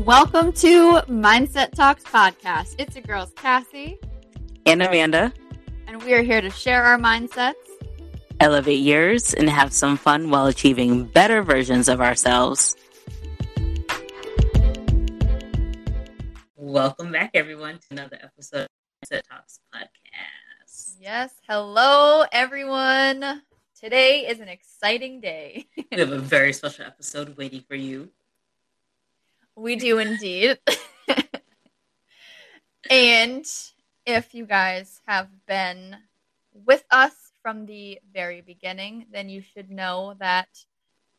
Welcome to Mindset Talks podcast. It's your girls, Cassie, and Amanda. And we are here to share our mindsets, elevate yours, and have some fun while achieving better versions of ourselves. Welcome back, everyone, to another episode of Mindset Talks podcast. Yes. Hello, everyone. Today is an exciting day. we have a very special episode waiting for you. We do indeed. and if you guys have been with us from the very beginning, then you should know that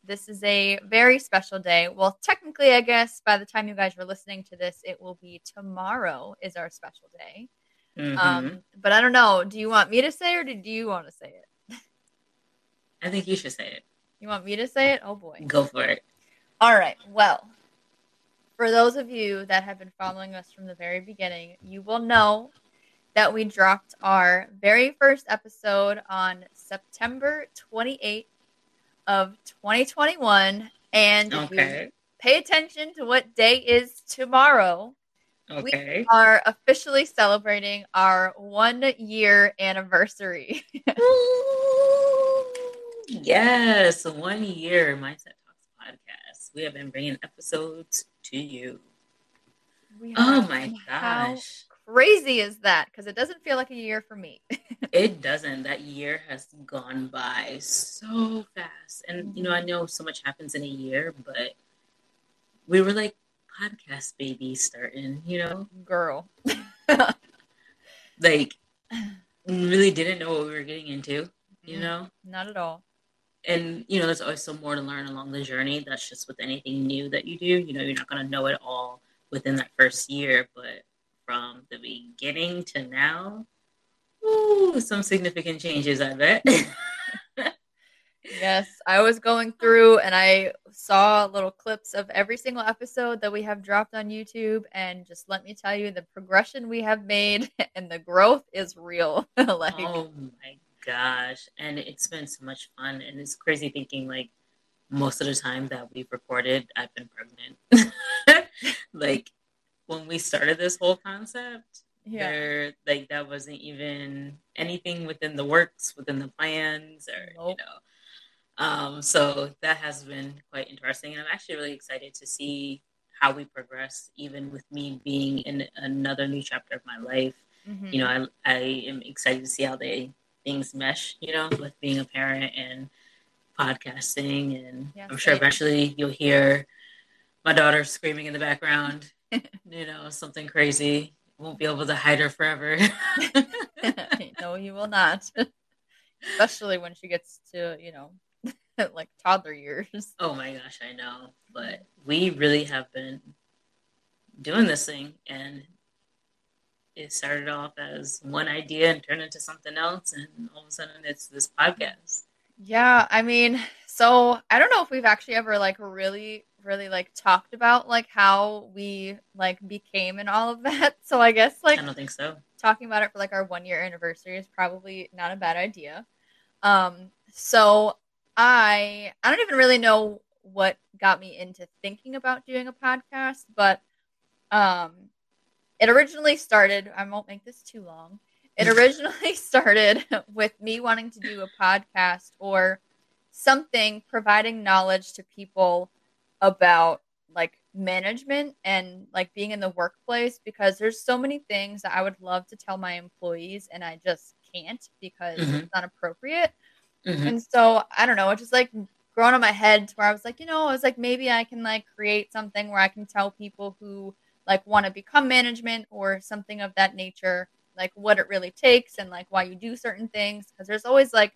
this is a very special day. Well, technically, I guess by the time you guys are listening to this, it will be tomorrow is our special day. Mm-hmm. Um, but I don't know. Do you want me to say it or do you want to say it? I think you should say it. You want me to say it? Oh boy. Go for it. All right. Well, for those of you that have been following us from the very beginning, you will know that we dropped our very first episode on September 28th of 2021. And okay. pay attention to what day is tomorrow. Okay. We are officially celebrating our one year anniversary. yes, one year podcast. We have been bringing episodes to you. Oh my gosh. crazy is that? Because it doesn't feel like a year for me. it doesn't. That year has gone by so fast. And, you know, I know so much happens in a year, but we were like podcast babies starting, you know? Girl. like, really didn't know what we were getting into, you know? Not at all and you know there's always some more to learn along the journey. That's just with anything new that you do you know you're not going to know it all within that first year. But from the beginning to now ooh, some significant changes i bet. Yes i was going through and i saw little clips of every single episode that we have dropped on youtube. And just let me tell you the progression we have made and the growth is real. Like oh my gosh. And it's been so much fun. And it's crazy thinking like most of the time that we've recorded, I've been pregnant. like when we started this whole concept, yeah. there like that wasn't even anything within the works, within the plans or nope. you know. Um, so that has been quite interesting. And I'm actually really excited to see how we progress, even with me being in another new chapter of my life. Mm-hmm. You know, I, I am excited to see how they things mesh, you know, with being a parent and podcasting. And I'm sure eventually you'll hear my daughter screaming in the background, you know, something crazy. Won't be able to hide her forever. no, you will not. Especially when she gets to, you know, like toddler years. Oh my gosh, I know. But we really have been doing this thing and it started off as one idea and turned into something else and all of a sudden it's this podcast. Yeah i mean so i don't know if we've actually ever like really really like talked about like how we like became and all of that. So i guess like i don't think so. talking about it for like our one year anniversary is probably not a bad idea. Um so i i don't even really know what got me into thinking about doing a podcast but um it originally started, I won't make this too long. It originally started with me wanting to do a podcast or something providing knowledge to people about like management and like being in the workplace because there's so many things that I would love to tell my employees and I just can't because mm-hmm. it's not appropriate. Mm-hmm. And so I don't know, it just like grown on my head to where I was like, you know, I was like maybe I can like create something where I can tell people who like want to become management or something of that nature like what it really takes and like why you do certain things because there's always like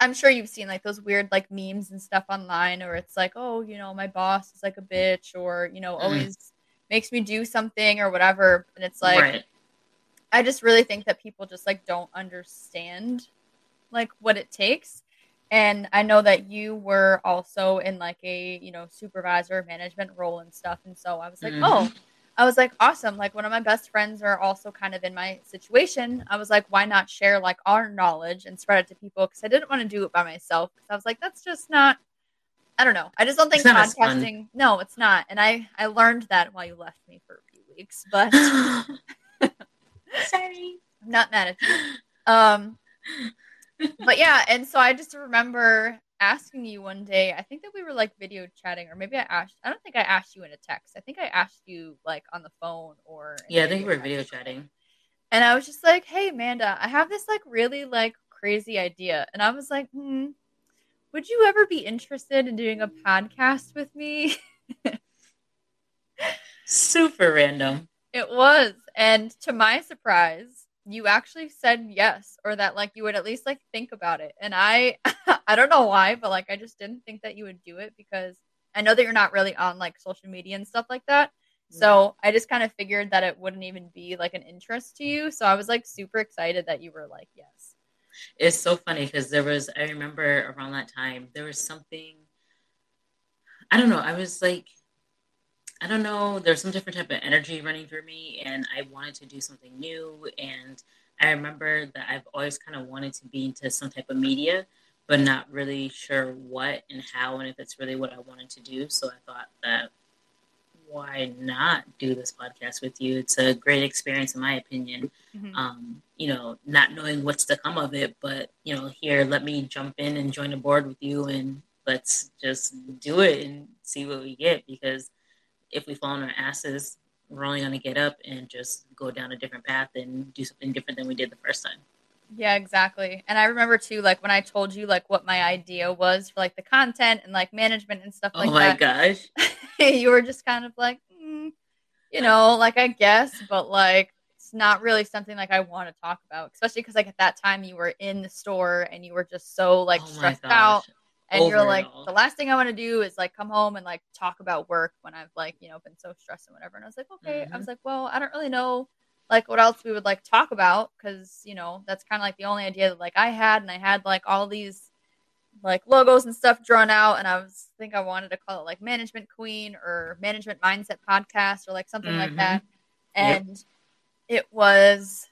i'm sure you've seen like those weird like memes and stuff online or it's like oh you know my boss is like a bitch or you know mm. always makes me do something or whatever and it's like right. i just really think that people just like don't understand like what it takes and i know that you were also in like a you know supervisor management role and stuff and so i was like mm-hmm. oh I was like, awesome. Like one of my best friends are also kind of in my situation. I was like, why not share like our knowledge and spread it to people? Because I didn't want to do it by myself. Because I was like, that's just not I don't know. I just don't think It's not as podcasting. No, it's not. And I I learned that while you left me for a few weeks, but Sorry. I'm not mad at you. Um, but yeah, and so I just remember asking you one day. I think that we were like video chatting, or maybe I asked. I don't think I asked you in a text. I think I asked you like on the phone or Yeah, I think we were video chatting. And I was just like, "Hey, Amanda, I have this like really like crazy idea," and I was like, "Hmm, would you ever be interested in doing a podcast with me?" Super random. It was. And to my surprise, you actually said yes or that like you would at least like think about it. And I I don't know why, but like I just didn't think that you would do it because I know that you're not really on like social media and stuff like that. Mm. So I just kind of figured that it wouldn't even be like an interest to you. So I was like super excited that you were like, yes. It's so funny because there was, I remember around that time, there was something, I don't know, I was like, I don't know, there's some different type of energy running through me, and I wanted to do something new. And I remember that I've always kind of wanted to be into some type of media, but not really sure what and how, and if it's really what I wanted to do. So I thought that why not do this podcast with you? It's a great experience, in my opinion Mhm. um, you know, not knowing what's to come of it, but you know, here, let me jump in and join the board with you, and let's just do it and see what we get. Because if we fall on our asses, we're only going to get up and just go down a different path and do something different than we did the first time. Yeah, exactly. And I remember too, like when I told you like what my idea was for like the content and like management and stuff like that. oh my that. gosh! you were just kind of like, mm, you know, like I guess, but like it's not really something like I want to talk about, especially because like at that time you were in the store and you were just so like Oh stressed out, and Over you're like, the last thing I want to do is like come home and like talk about work when I've like you know been so stressed and whatever. And I was like, okay, I Mm-hmm. was like, well, I don't really know like what else we would like talk about because you know that's kind of like the only idea that like I had, and I had like all these like logos and stuff drawn out and i was I think i wanted to call it like management queen or management mindset podcast or like something like Mhm. that Yep. and it was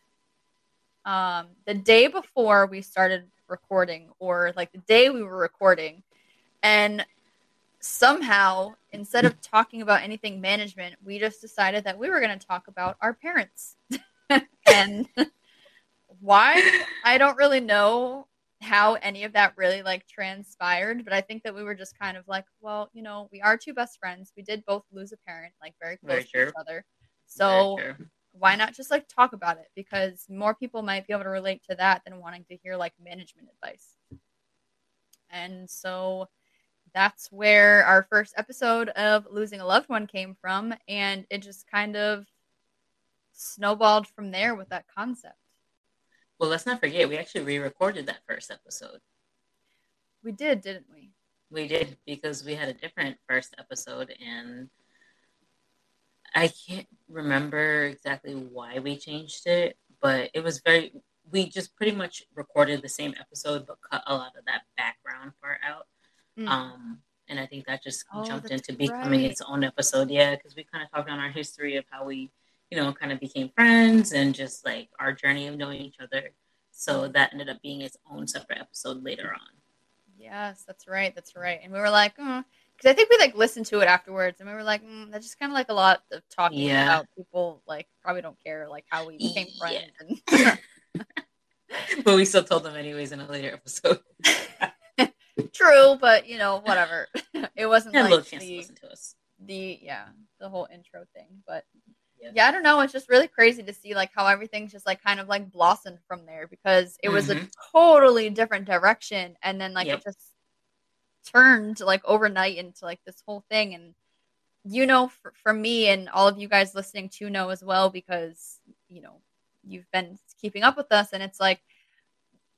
um the day before we started recording or like the day we were recording. And somehow instead of talking about anything management we just decided that we were going to talk about our parents. And why? I don't really know how any of that really like transpired but i think that we were just kind of like well you know we are two best friends. We did both lose a parent like very close Very to true. each other so. Why not just like talk about it? Because more people might be able to relate to that than wanting to hear like management advice. And so that's where our first episode of losing a loved one came from and it just kind of snowballed from there with that concept. Well, let's not forget we actually re-recorded that first episode. we did didn't we? We did because we had a different first episode, and I can't remember exactly why we changed it, but it was very. We just pretty much recorded the same episode, but cut a lot of that background part out. Mm. Um, and I think that just Oh, jumped into becoming right. its own episode. Yeah, because we kind of talked on our history of how we, you know, kind of became friends and just like our journey of knowing each other. So that ended up being its own separate episode later on. yes that's right that's right and we were like because i think we like listened to it afterwards and we were like mm, that's just kind of like a lot of talking Yeah. about people like probably don't care like how we became Yeah. friends and but we still told them anyways in a later episode. True, but you know, whatever. it wasn't a little like the, to us. the yeah, the whole intro thing. But Yeah. yeah. I don't know. It's just really crazy to see like how everything's just like kind of like blossomed from there because it was a Mhm. totally different direction and then like Yep. it just turned like overnight into like this whole thing. And you know for, for me and all of you guys listening to know as well because you know you've been keeping up with us. And it's like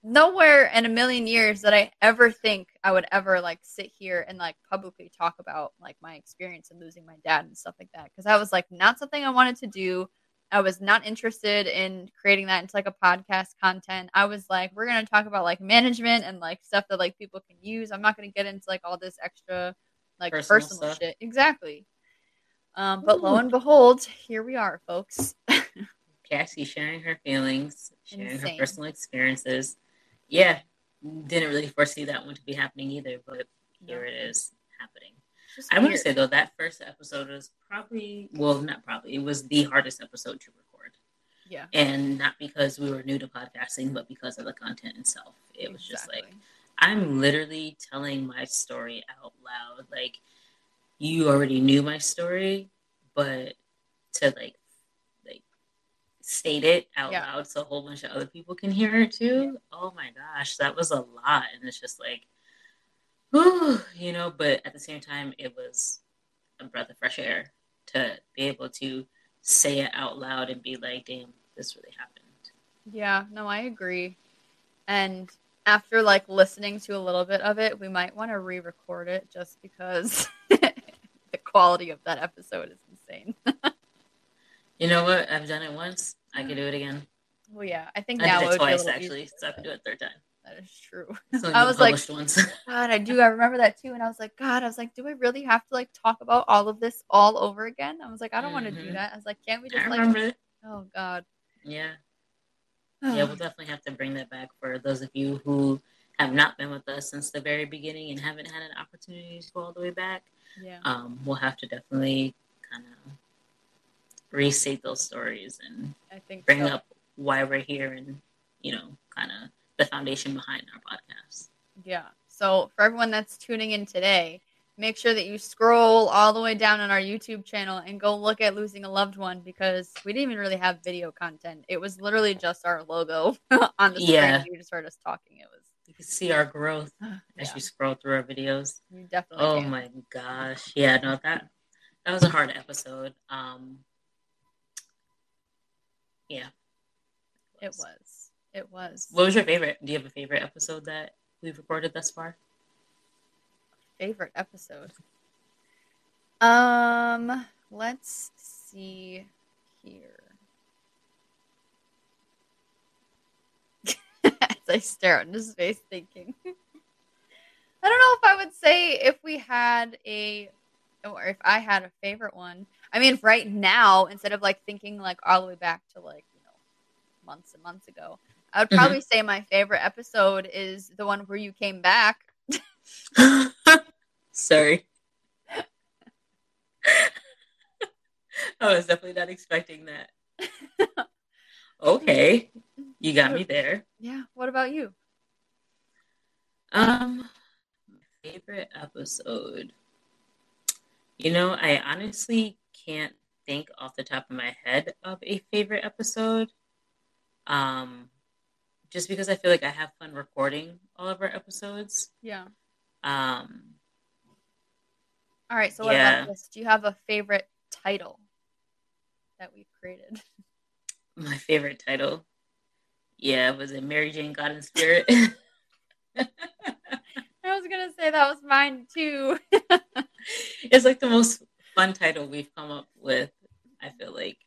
nowhere in a million years that I ever think I would ever like sit here and like publicly talk about like my experience in losing my dad and stuff like that. Because that was like not something I wanted to do. I was not interested in creating that into like a podcast content. I was like, we're gonna talk about like management and like stuff that like people can use. I'm not gonna get into like all this extra like Personal personal, shit. Exactly. Um, but lo and behold, here we are, folks. Cassie sharing her feelings, sharing Insane. her personal experiences. Yeah, didn't really foresee that one to be happening either, but here it is Just I want to say though that first episode was probably well, not probably. It was the hardest episode to record, yeah. and not because we were new to podcasting, but because of the content itself. It was just like I'm literally telling my story out loud. Like you already knew my story, but to like like state it out Yeah. loud so a whole bunch of other people can hear it too. Oh my gosh, that was a lot, and it's just like, whew, you know. But at the same time, it was a breath of fresh air to be able to say it out loud and be like, "Damn, this really happened." Yeah, no, I agree. And after like listening to a little bit of it, we might want to re-record it just because the quality of that episode is insane. You know what? I've done it once. I can do it again. well, yeah, I think I now did it it would be a twice actually, so I can do it a third time. That is true. Only I was like, once. God, I do. I remember that too. And I was like, God, I was like, do I really have to like talk about all of this all over again? I was like, I don't want to do that. I was like, can't we just like, oh God. Yeah, yeah. We'll definitely have to bring that back for those of you who have not been with us since the very beginning and haven't had an opportunity to go all the way back. yeah. Um, we'll have to definitely kind of restate those stories and I think bring so. up why we're here and you know, kind of the foundation behind our podcast. Yeah. So for everyone that's tuning in today, make sure that you scroll all the way down on our YouTube channel and go look at losing a loved one because we didn't even really have video content. It was literally just our logo on the screen. Yeah. You just heard us talking. It was You can see our growth as you scroll through our videos. you definitely Oh can. my gosh. Yeah, no, that that was a hard episode. Um yeah. It was. It was. What was your favorite? Do you have a favorite episode that we've recorded thus far? favorite episode. Um, let's see here. As I stare into space, thinking. I don't know if I would say if we had a, or if I had a favorite one. I mean, right now, instead of like thinking like all the way back to like you know months and months ago, I would Mhm. probably say my favorite episode is the one where you came back Sorry. I was definitely not expecting that. Okay. You got me there. Yeah. What about you? Um favorite episode. You know, I honestly can't think off the top of my head of a favorite episode. Um just because I feel like I have fun recording all of our episodes. Yeah. Um All right. So what Yeah. about this? Do you have a favorite title that we've created? my favorite title. Yeah, was it Mary Jane God in Spirit? I was gonna say that was mine too. it's like the most fun title we've come up with. I feel like,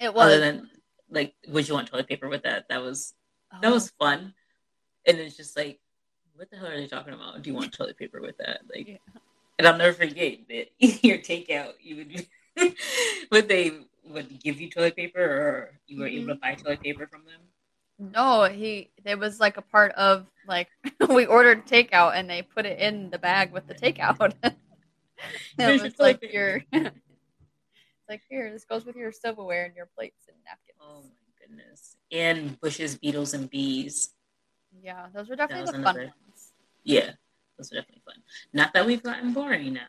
It was. other than like, would you want toilet paper with that? That was that Oh, was fun, and it's just like, what the hell are they talking about? Do you want toilet paper with that? Like, Yeah. and I'll never forget that your takeout. You would, would they would give you toilet paper, or you were able to mm-hmm. buy toilet paper from them? no, he. It was like a part of like we ordered takeout and they put it in the bag with the takeout. It was like your. it's like here. This goes with your silverware and your plates and napkins. Oh my goodness! And bushes, beetles, and bees. Yeah, those were definitely the fun ones. Yeah, those are definitely fun. Not that we've gotten boring now,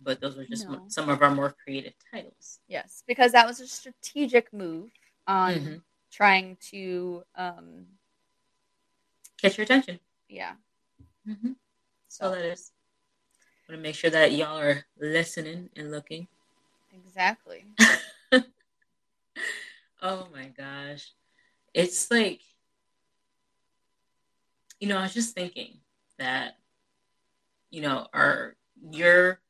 but those were just No. some of our more creative titles. Yes, because that was a strategic move on Mhm. trying to, um, Catch your attention. yeah. Mm-hmm. So So that is. Want to make sure that y'all are listening and looking. exactly. Oh my gosh, it's like, you know, I was just thinking that, you know, our your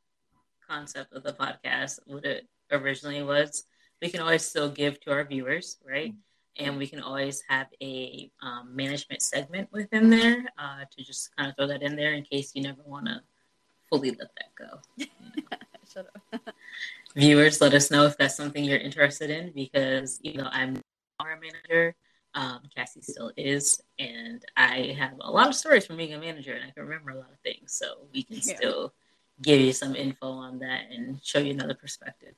concept of the podcast, what it originally was, we can always still give to our viewers, right? And we can always have a um, management segment within there uh, to just kind of throw that in there in case you never want to fully let that go. Shut up. Viewers, let us know if that's something you're interested in because, you know, I'm our manager. Um, Cassie still is, and I have a lot of stories from being a manager, and I can remember a lot of things. So we can Yeah. still give you some info on that and show you another perspective.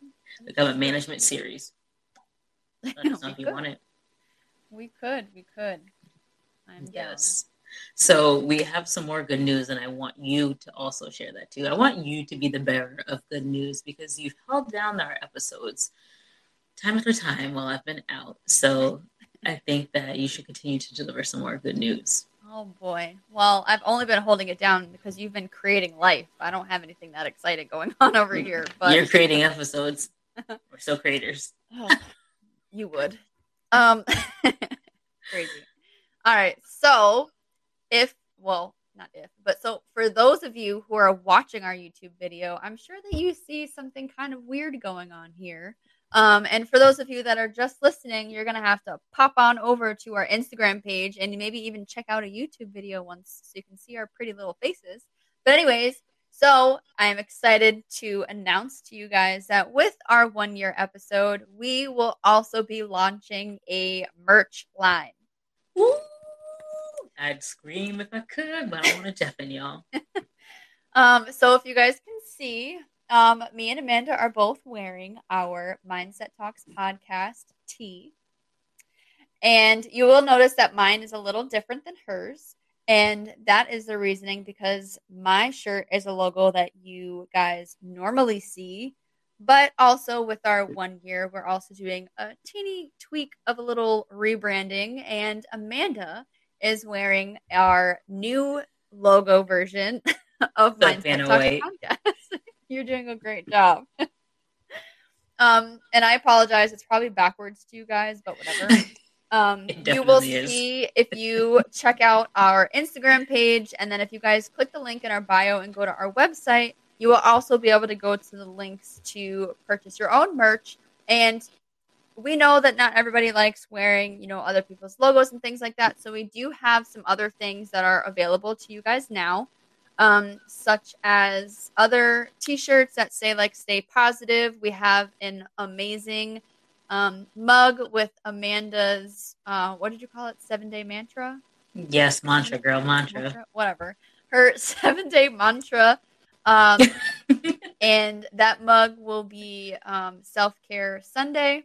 Become a management series. Let us know if you could. want it. We could. We could. I'm Yes. So we have some more good news, and I want you to also share that too. I want you to be the bearer of good news because you've held down our episodes time after time while I've been out. So I think that you should continue to deliver some more good news. Oh boy. Well, I've only been holding it down because you've been creating life. I don't have anything that exciting going on over here, but You're creating episodes. We're still creators. Oh, you would. Um, crazy. All right. So, if, well, not if, but so for those of you who are watching our YouTube video, I'm sure that you see something kind of weird going on here. Um, and for those of you that are just listening, you're going to have to pop on over to our Instagram page and maybe even check out a YouTube video once so you can see our pretty little faces. But, anyways, so I'm excited to announce to you guys that with our one year episode, we will also be launching a merch line. I'd scream if I could, but I don't want to deafen y'all. Um, so if you guys can see, um, me and Amanda are both wearing our Mindset Talks podcast tee. And you will notice that mine is a little different than hers. And that is the reasoning because my shirt is a logo that you guys normally see. But also with our one year, we're also doing a teeny tweak of a little rebranding. And Amanda is wearing our new logo version of The Mindset Vanna Talks podcast. You're doing a great job. um, and I apologize. It's probably backwards to you guys, but whatever. Um, you will is. see if you check out our Instagram page, and then if you guys click the link in our bio and go to our website, you will also be able to go to the links to purchase your own merch. And we know that not everybody likes wearing, you know, other people's logos and things like that. So we do have some other things that are available to you guys now, um, such as other T-shirts that say like "Stay Positive." We have an amazing um, mug with Amanda's uh, what did you call it? Seven day mantra Yes, mantra, girl, mantra. whatever. Her seven day mantra. Um, and that mug will be um, self care Sunday.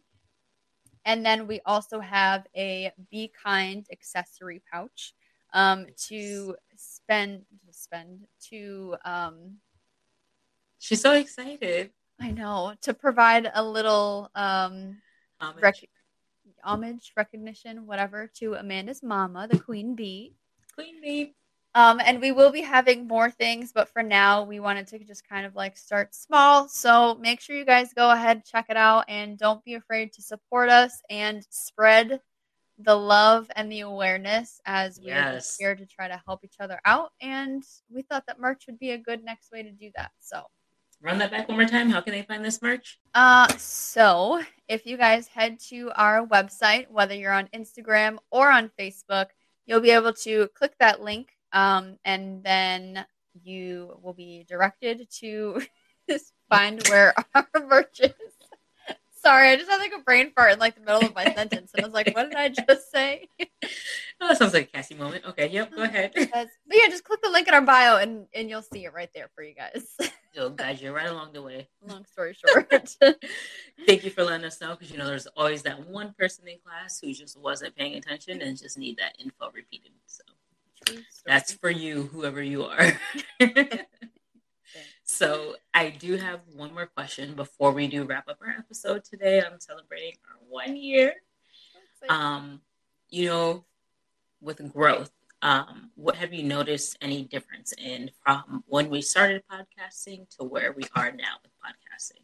And then we also have a Be Kind accessory pouch um, to spend, to spend, to, um, She's so excited. I know, to provide a little um, Homage. rec- homage, recognition, whatever, to Amanda's mama, the queen bee. Queen bee. Um, and we will be having more things, but for now, we wanted to just kind of like start small. So make sure you guys go ahead, check it out, and don't be afraid to support us and spread the love and the awareness as we are here to try to help each other out. And we thought that merch would be a good next way to do that. So, Run that back one more time. How can they find this merch? uh, so if you guys head to our website, whether you're on Instagram or on Facebook, you'll be able to click that link, um, and then you will be directed to find where our merch is. Sorry, I just had like a brain fart in like the middle of my sentence, and I was like, "What did I just say?" Oh, that sounds like a Cassie moment. Okay, yep, go ahead. But yeah, just click the link in our bio, and and you'll see it right there for you guys. You'll guide you right along the way. Long story short. Thank you for letting us know because you know there's always that one person in class who just wasn't paying attention and just need that info repeated. So. That's for you, whoever you are. so I do have one more question before we do wrap up our episode today. I'm celebrating our one year. Um, you know, with growth, um, what have you noticed any difference in from when we started podcasting to where we are now with podcasting?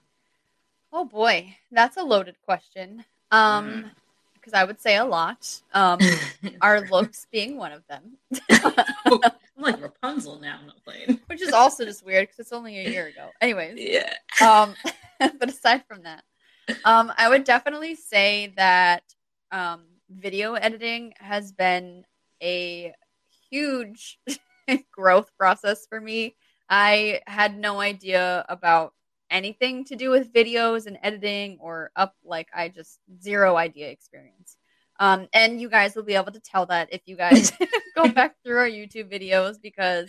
Oh boy, that's a loaded question. Um, Mm. Because I would say a lot. Um, our looks being one of them, I'm like Rapunzel now. I'm not playing. which is also just weird because it's only a year ago. Anyways, Yeah. um, but aside from that, um, I would definitely say that um, video editing has been a huge growth process for me. I had no idea about anything to do with videos and editing or up like I just zero idea experience. Um, and you guys will be able to tell that if you guys go back through our YouTube videos because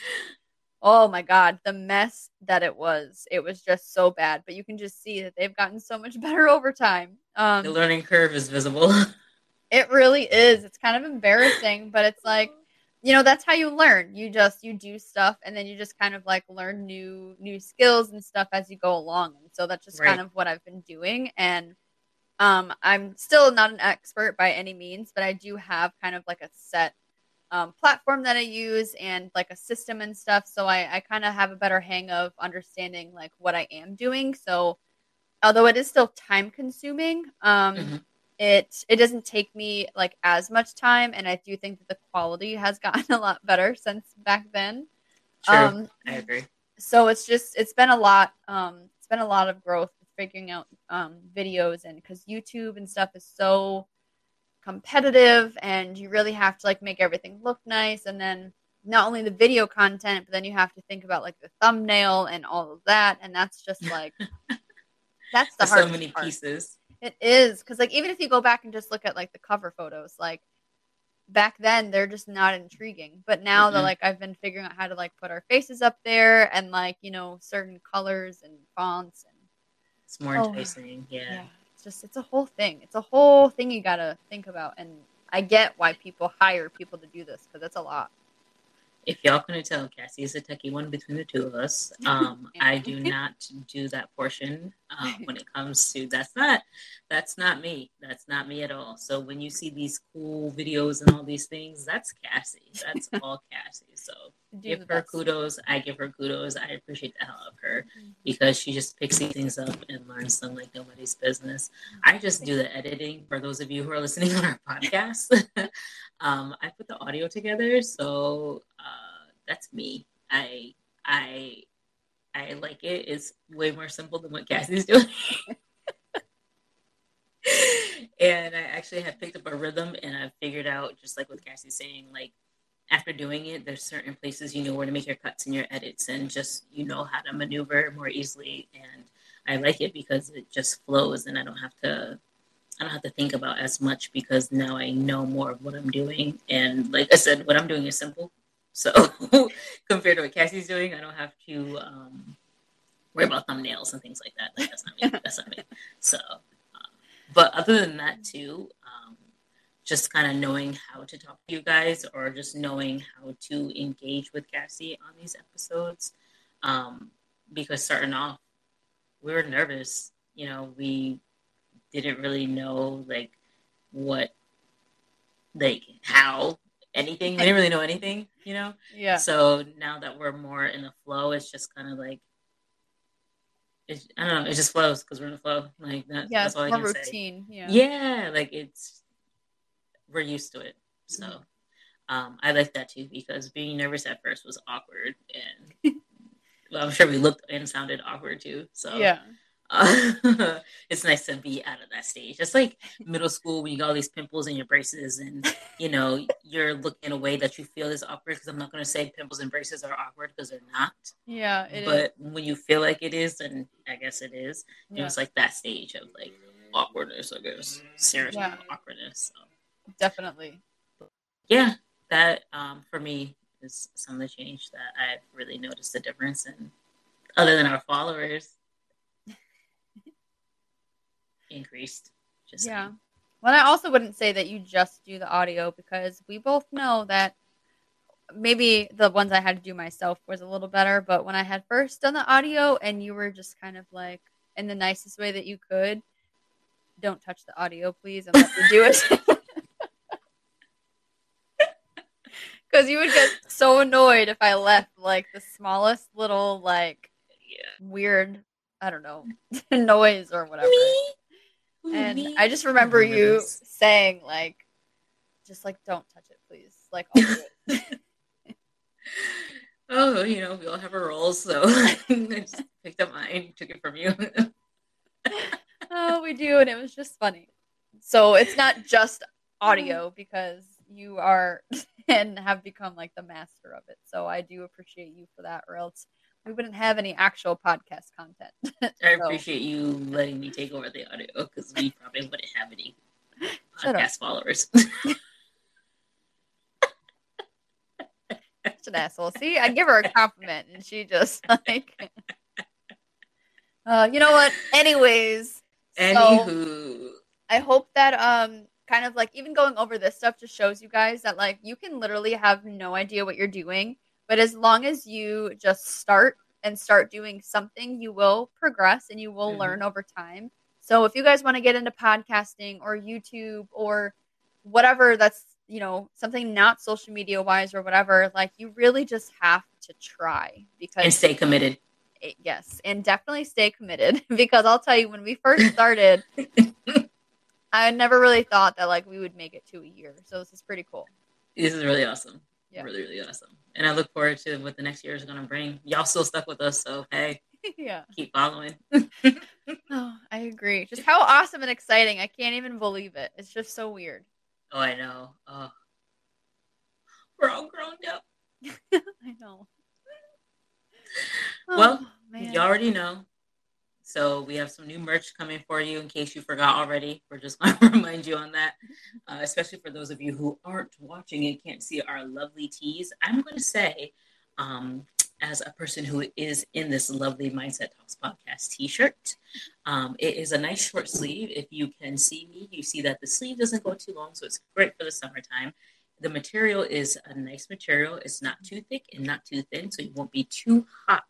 oh my god, the mess that it was. It was just so bad. But you can just see that they've gotten so much better over time. Um, the learning curve is visible. it really is. It's kind of embarrassing, but it's like you know that's how you learn. You just you do stuff and then you just kind of like learn new new skills and stuff as you go along. And so that's just right. kind of what i've been doing. And um i'm still not an expert by any means but i do have kind of like a set um, platform that i use and like a system and stuff. So i, I kind of have a better hang of understanding like what i am doing. So although it is still time consuming um mm-hmm it it doesn't take me like as much time and i do think that the quality has gotten a lot better since back then. Sure um, i agree. so it's just it's been a lot um it's been a lot of growth figuring out um videos and because youtube and stuff is so competitive and you really have to like make everything look nice and then not only the video content but then you have to think about like the thumbnail and all of that and that's just like that's the hard so many part. pieces it is because like even if you go back and just look at like the cover photos, like back then they're just not intriguing. But now mm-hmm. that like I've been figuring out how to like put our faces up there and like you know certain colors and fonts and it's more oh, enticing. Yeah. yeah, it's just it's a whole thing. It's a whole thing you gotta think about. And I get why people hire people to do this because it's a lot if y'all couldn't tell, Cassie is a techie one between the two of us. Um, I do not do that portion uh, when it comes to that's not that's not me. That's not me at all. So when you see these cool videos and all these things, that's Cassie. That's all Cassie. So give her best. kudos. I give her kudos. I appreciate the hell out of her mm-hmm. because she just picks these things up and learns them like nobody's business. I just do the editing for those of you who are listening on our podcast. um, I put the audio together, so uh, that's me. I I I like it. It's way more simple than what Cassie's doing. and I actually have picked up a rhythm and I've figured out, just like what Cassie's saying, like after doing it, there's certain places you know where to make your cuts and your edits, and just you know how to maneuver more easily. And I like it because it just flows, and I don't have to. I don't have to think about as much because now I know more of what I'm doing. And like I said, what I'm doing is simple. So compared to what Cassie's doing, I don't have to um, worry about thumbnails and things like that. Like, that's not me. That's not me. So, um, but other than that, too, just kind of knowing how to talk to you guys or just knowing how to engage with Cassie on these episodes. Um, because starting off, we were nervous. You know, we didn't really know like what, like how anything. We didn't really know anything, you know? Yeah. So now that we're more in the flow, it's just kind of like, it's, I don't know, it just flows because we're in the flow. Like that, yeah, that's all I can routine. Say. Yeah. Yeah. Like it's, we're used to it. So um, I like that too because being nervous at first was awkward, and well, I'm sure we looked and sounded awkward too. So yeah. Uh, it's nice to be out of that stage. It's like middle school when you got all these pimples in your braces, and you know you're looking in a way that you feel is awkward. Because I'm not going to say pimples and braces are awkward because they're not. Yeah, but is. when you feel like it is, then I guess it is. Yeah. It's like that stage of like awkwardness, I guess, serious yeah. awkwardness. So definitely. Yeah, that um, for me is some of the change that I've really noticed the difference in. Other than our followers increased. Just yeah. Saying. Well, I also wouldn't say that you just do the audio because we both know that maybe the ones I had to do myself was a little better, but when I had first done the audio and you were just kind of like in the nicest way that you could, don't touch the audio, please, and let me do it. because you would get so annoyed if I left like the smallest little like yeah. weird I don't know noise or whatever. Me? And Me? I just remember, I remember you this. saying like, just like don't touch it, please. Like oh, you know we all have our roles, so I just picked up mine, took it from you. oh, we do, and it was just funny. So it's not just audio because you are and have become like the master of it. So I do appreciate you for that, or else we wouldn't have any actual podcast content. so. I appreciate you letting me take over the audio because we probably wouldn't have any podcast followers. such an asshole. See, I give her a compliment and she just like, uh, you know what? Anyways, so Anywho, I hope that um, kind of like even going over this stuff just shows you guys that like you can literally have no idea what you're doing, but as long as you just start and start doing something, you will progress and you will Mhm. learn over time. So if you guys want to get into podcasting or YouTube or whatever that's, you know, something not social media wise or whatever, like you really just have to try because and stay committed. yes, and definitely stay committed because I'll tell you when we first started I never really thought that like we would make it to a year. So this is pretty cool. This is really awesome. Yeah. Really, really awesome. And I look forward to what the next year is going to bring. Y'all still stuck with us, so hey, yeah. keep following. Oh, I agree. Just how awesome and exciting. I can't even believe it. It's just so weird. Oh, I know. Oh, we're all grown up. I know. Well, Oh. You already know. So we have some new merch coming for you in case you forgot already. We're just going to remind you on that, uh, especially for those of you who aren't watching and can't see our lovely tees. I'm going to say, um, as a person who is in this lovely Mindset Talks podcast t-shirt, um, it is a nice short sleeve. If you can see me, you see that the sleeve doesn't go too long, so it's great for the summertime. The material is a nice material. It's not too thick and not too thin, so you won't be too hot.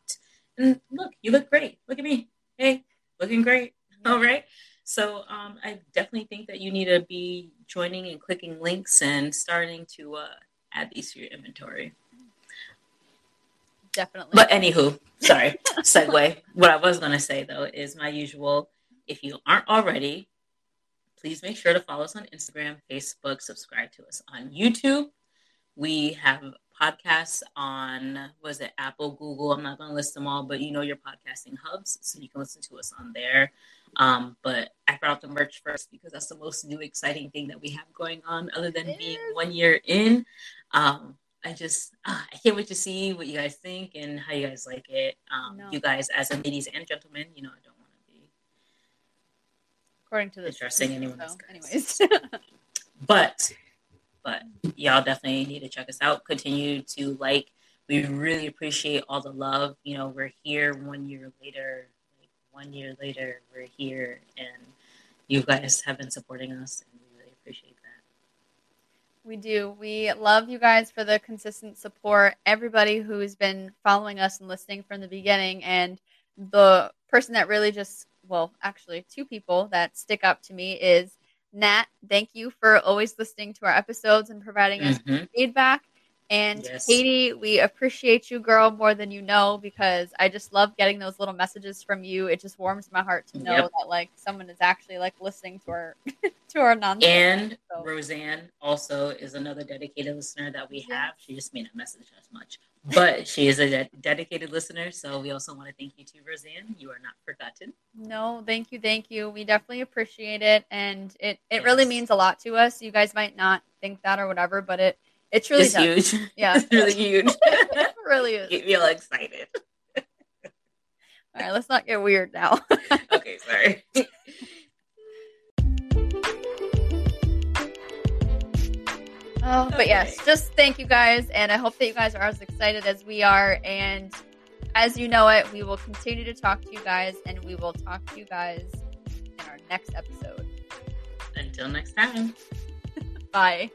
And look, you look great. Look at me. Hey, looking great. All right. So um, I definitely think that you need to be joining and clicking links and starting to uh, add these to your inventory. Definitely. But anywho, sorry, segue. What I was going to say though is my usual. If you aren't already, please make sure to follow us on Instagram, Facebook, subscribe to us on YouTube. We have podcasts on was it Apple, Google. I'm not going to list them all, but you know your podcasting hubs, so you can listen to us on there. Um, but I brought the merch first because that's the most new exciting thing that we have going on, other than being one year in. Um, I just ah, I can't wait to see what you guys think and how you guys like it. Um, No. You guys, as a ladies and gentlemen, you know I don't want to be according to this. Interesting, anyone So, else, anyways. but but y'all definitely need to check us out continue to like we really appreciate all the love you know we're here one year later like one year later we're here and you guys have been supporting us and we really appreciate that We do. We love you guys for the consistent support. Everybody who's been following us and listening from the beginning, and the person that really just, well, actually, two people that stick up to me is Nat. Thank you for always listening to our episodes and providing us Mhm. feedback. And Yes. Katie, we appreciate you, girl, more than you know, because I just love getting those little messages from you. It just warms my heart to know Yep. that like someone is actually like listening to our to our nonsense. and So- roseanne also is another dedicated listener that we have she just may not message us much but she is a de- dedicated listener so we also want to thank you too, roseanne you are not forgotten No, thank you, thank you. We definitely appreciate it, and it it really means a lot to us. You guys might not think that or whatever, but it it truly it's does. huge Yeah. it's really huge it really is. get me all excited All right, let's not get weird now. okay, sorry. Oh, but yes, just thank you guys, and I hope that you guys are as excited as we are. And as you know it, we will continue to talk to you guys, and we will talk to you guys in our next episode. Until next time. Bye.